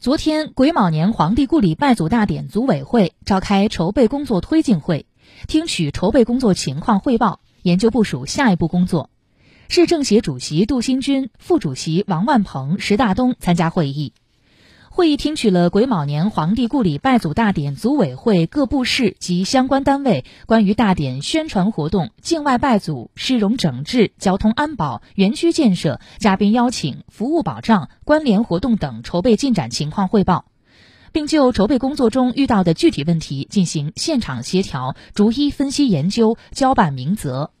昨天，癸卯年皇帝故里拜祖大典组委会召开筹备工作推进会，听取筹备工作情况汇报，研究部署下一步工作。市政协主席杜新军、副主席王万鹏、石大东参加会议。会议听取了癸卯年皇帝故里拜祖大典组委会各部室及相关单位关于大典宣传活动、境外拜祖、市容整治、交通安保、园区建设、嘉宾邀请、服务保障、关联活动等筹备进展情况汇报，并就筹备工作中遇到的具体问题进行现场协调，逐一分析研究，交办明责。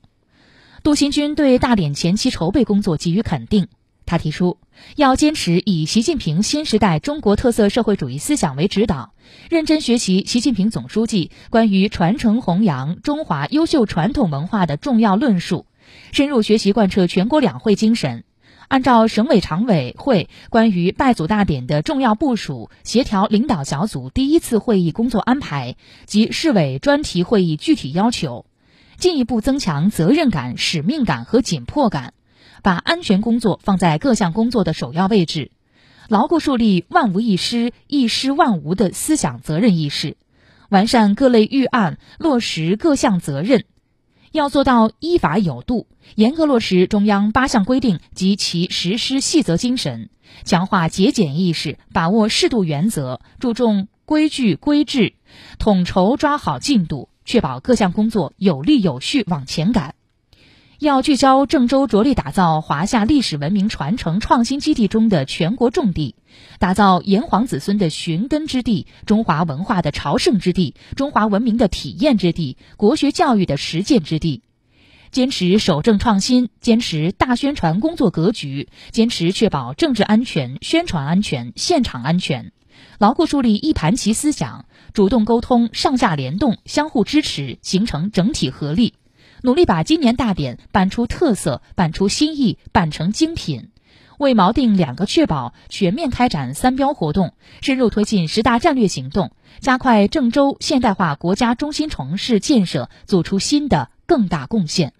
杜新军对大典前期筹备工作给予肯定。他提出，要坚持以习近平新时代中国特色社会主义思想为指导，认真学习习近平总书记关于传承弘扬中华优秀传统文化的重要论述，深入学习贯彻全国两会精神，按照省委常委会关于拜祖大典的重要部署，协调领导小组第一次会议工作安排及市委专题会议具体要求，进一步增强责任感、使命感和紧迫感。把安全工作放在各项工作的首要位置，牢固树立万无一失、一失万无的思想责任意识，完善各类预案，落实各项责任。要做到依法有度，严格落实中央八项规定及其实施细则精神，强化节俭意识，把握适度原则，注重规矩规制，统筹抓好进度，确保各项工作有力有序往前赶。要聚焦郑州，着力打造华夏历史文明传承创新基地中的全国重地，打造炎黄子孙的寻根之地、中华文化的朝圣之地、中华文明的体验之地、国学教育的实践之地。坚持守正创新，坚持大宣传工作格局，坚持确保政治安全、宣传安全、现场安全，牢固树立一盘棋思想，主动沟通，上下联动，相互支持，形成整体合力。努力把今年大典办出特色、办出新意、办成精品，为锚定两个确保、全面开展三标活动、深入推进十大战略行动、加快郑州现代化国家中心城市建设做出新的更大贡献。